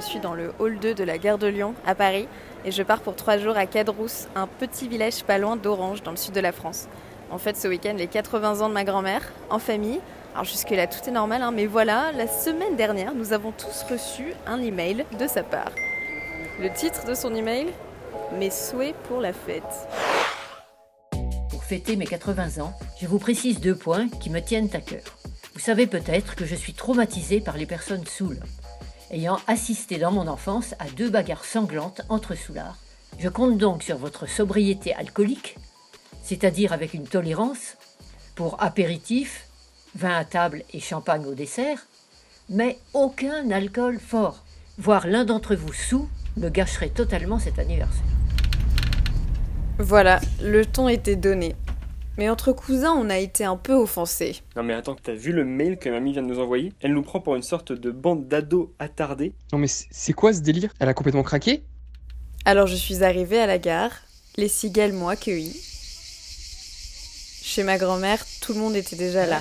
je suis dans le hall 2 de la gare de Lyon, à Paris, et je pars pour trois jours à Cadrousse, un petit village pas loin d'Orange, dans le sud de la France. En fait, ce week-end, les 80 ans de ma grand-mère, en famille. Alors jusque-là, tout est normal, hein, mais voilà, la semaine dernière, nous avons tous reçu un email de sa part. Le titre de son email Mes souhaits pour la fête. Pour fêter mes 80 ans, je vous précise deux points qui me tiennent à cœur. Vous savez peut-être que je suis traumatisée par les personnes saoules. Ayant assisté dans mon enfance à deux bagarres sanglantes entre soulards, je compte donc sur votre sobriété alcoolique, c'est-à-dire avec une tolérance pour apéritif, vin à table et champagne au dessert, mais aucun alcool fort. Voir l'un d'entre vous sous me gâcherait totalement cet anniversaire. Voilà, le ton était donné. Mais entre cousins, on a été un peu offensés. Non mais attends, t'as vu le mail que mamie vient de nous envoyer? Elle nous prend pour une sorte de bande d'ados attardés. Non mais c'est quoi ce délire? Elle a complètement craqué? Alors je suis arrivée à la gare, les cigales m'ont accueilli. Chez ma grand-mère, tout le monde était déjà là.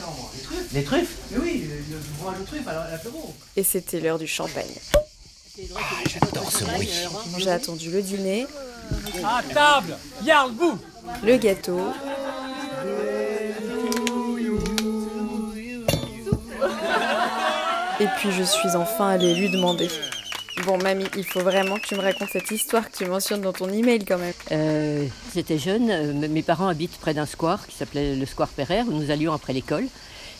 Les truffes? Mais oui, le, le aux truffes à l'apéro. Et c'était l'heure du champagne. J'adore ce bruit. J'ai attendu le dîner, À table Yarl bout le gâteau. Et puis je suis enfin allée lui demander. Bon mamie, il faut vraiment que tu me racontes cette histoire que tu mentionnes dans ton email quand même. Euh, J'étais jeune, euh, mes parents habitent près d'un square qui s'appelait le square Pereire, où nous allions après l'école.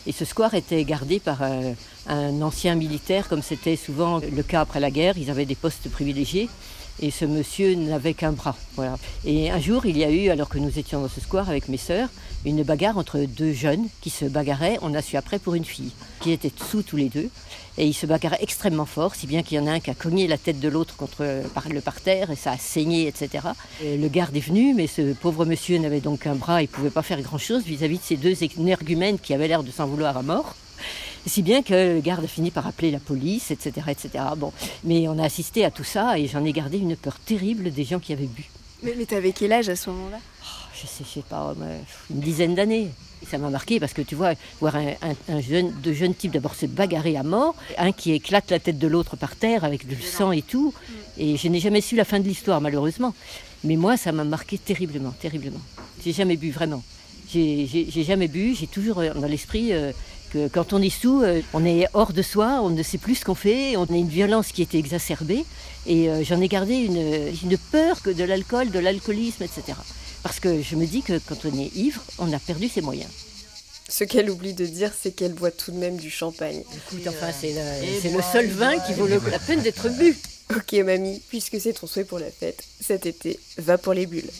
Et ce square était gardé par euh, un ancien militaire, comme c'était souvent le cas après la guerre. Ils avaient des postes privilégiés. Et ce monsieur n'avait qu'un bras. Voilà. Et un jour, il y a eu, alors que nous étions dans ce square avec mes sœurs, une bagarre entre deux jeunes qui se bagarraient, on a su après, pour une fille, qui était sous tous les deux. Et ils se bagarraient extrêmement fort, si bien qu'il y en a un qui a cogné la tête de l'autre contre le parterre et ça a saigné, etc. Et le garde est venu, mais ce pauvre monsieur n'avait donc qu'un bras, il ne pouvait pas faire grand-chose vis-à-vis de ces deux énergumènes qui avaient l'air de s'en vouloir à mort. Si bien que le garde a fini par appeler la police, etc., etc. Bon, mais on a assisté à tout ça et j'en ai gardé une peur terrible des gens qui avaient bu. Mais, mais t'avais quel âge à ce moment-là? Je sais, je sais pas, mais une dizaine d'années. Ça m'a marqué parce que tu vois, voir un, un- un jeune, deux jeunes types d'abord se bagarrer à mort, un qui éclate la tête de l'autre par terre avec du sang et tout. Et je n'ai jamais su la fin de l'histoire, malheureusement. Mais moi, ça m'a marqué terriblement, terriblement. J'ai jamais bu, vraiment. J'ai jamais bu, j'ai toujours euh, dans l'esprit euh, que quand on est sous, euh, on est hors de soi, on ne sait plus ce qu'on fait, on a une violence qui était exacerbée. Et euh, j'en ai gardé une, une peur que de l'alcool, de l'alcoolisme, etc. Parce que je me dis que quand on est ivre, on a perdu ses moyens. Ce qu'elle oublie de dire, c'est qu'elle boit tout de même du champagne. Écoute, enfin, c'est le, c'est le seul vin qui vaut le- la peine d'être bu. Ok mamie, puisque c'est ton souhait pour la fête, cet été, va pour les bulles.